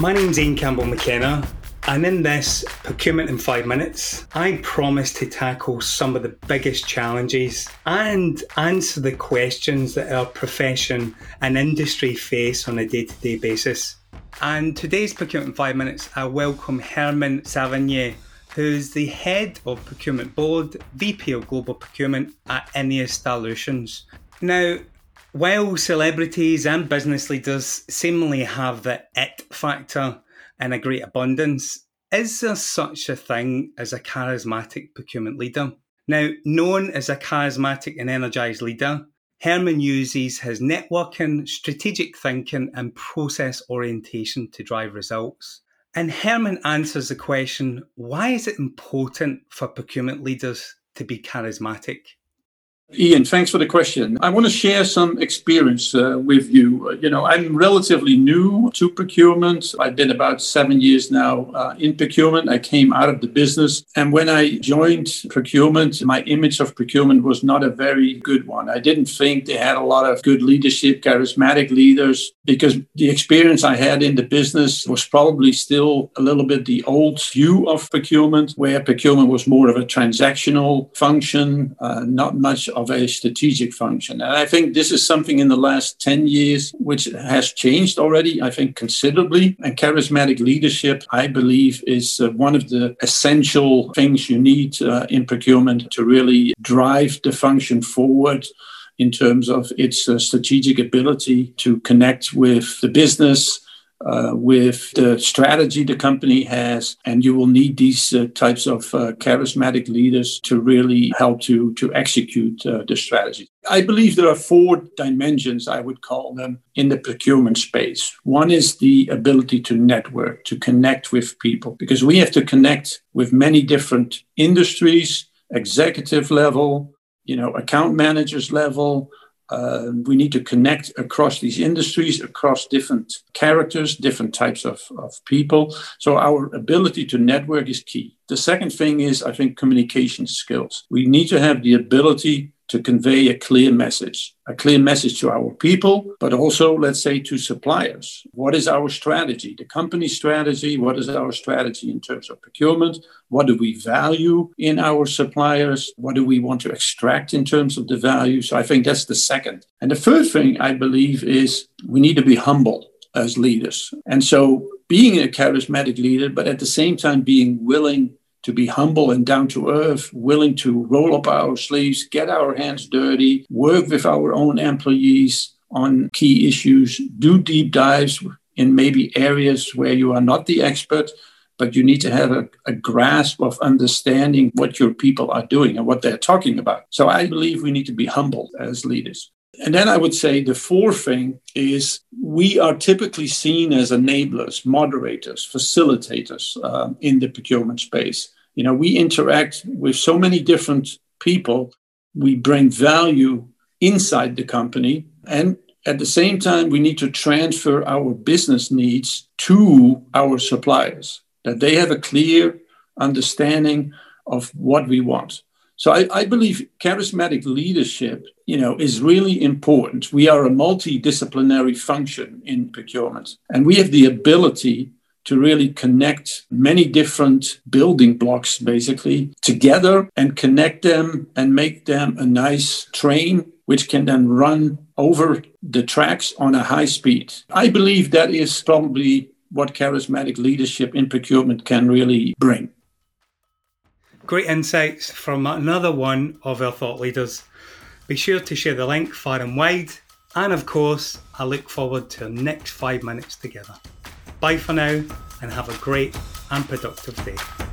My name's Ian Campbell McKenna, and in this Procurement in Five Minutes, I promise to tackle some of the biggest challenges and answer the questions that our profession and industry face on a day to day basis. And today's Procurement in Five Minutes, I welcome Herman Savigny, who's the head of Procurement Board, VP of Global Procurement at Ineos Solutions. Now, while celebrities and business leaders seemingly have the it factor in a great abundance, is there such a thing as a charismatic procurement leader? Now, known as a charismatic and energized leader, Herman uses his networking, strategic thinking, and process orientation to drive results. And Herman answers the question why is it important for procurement leaders to be charismatic? Ian, thanks for the question. I want to share some experience uh, with you. Uh, you know, I'm relatively new to procurement. I've been about seven years now uh, in procurement. I came out of the business. And when I joined procurement, my image of procurement was not a very good one. I didn't think they had a lot of good leadership, charismatic leaders, because the experience I had in the business was probably still a little bit the old view of procurement, where procurement was more of a transactional function, uh, not much of a strategic function. And I think this is something in the last 10 years which has changed already, I think, considerably. And charismatic leadership, I believe, is uh, one of the essential things you need uh, in procurement to really drive the function forward in terms of its uh, strategic ability to connect with the business uh, with the strategy the company has, and you will need these uh, types of uh, charismatic leaders to really help to to execute uh, the strategy. I believe there are four dimensions, I would call them, in the procurement space. One is the ability to network, to connect with people, because we have to connect with many different industries, executive level, you know, account managers level, uh, we need to connect across these industries, across different characters, different types of, of people. So our ability to network is key. The second thing is, I think, communication skills. We need to have the ability to convey a clear message, a clear message to our people, but also, let's say, to suppliers. What is our strategy, the company strategy? What is our strategy in terms of procurement? What do we value in our suppliers? What do we want to extract in terms of the value? So I think that's the second. And the third thing I believe is we need to be humble as leaders. And so being a charismatic leader, but at the same time being willing to be humble and down to earth, willing to roll up our sleeves, get our hands dirty, work with our own employees on key issues, do deep dives in maybe areas where you are not the expert, but you need to have a, a, grasp of understanding what your people are doing and what they're talking about. So I believe we need to be humble as leaders. And then I would say the fourth thing is we are typically seen as enablers, moderators, facilitators um, in the procurement space. You know, we interact with so many different people. We bring value inside the company. And at the same time, we need to transfer our business needs to our suppliers, that they have a clear understanding of what we want. So I, I, believe charismatic leadership, you know, is really important. We are a multidisciplinary function in procurement, and we have the ability to really connect many different building blocks basically together and connect them and make them a nice train which can then run over the tracks on a high speed. I believe that is probably what charismatic leadership in procurement can really bring. Great insights from another one of our thought leaders. Be sure to share the link far and wide. And of course, I look forward to our next five minutes together. Bye for now and have a great and productive day.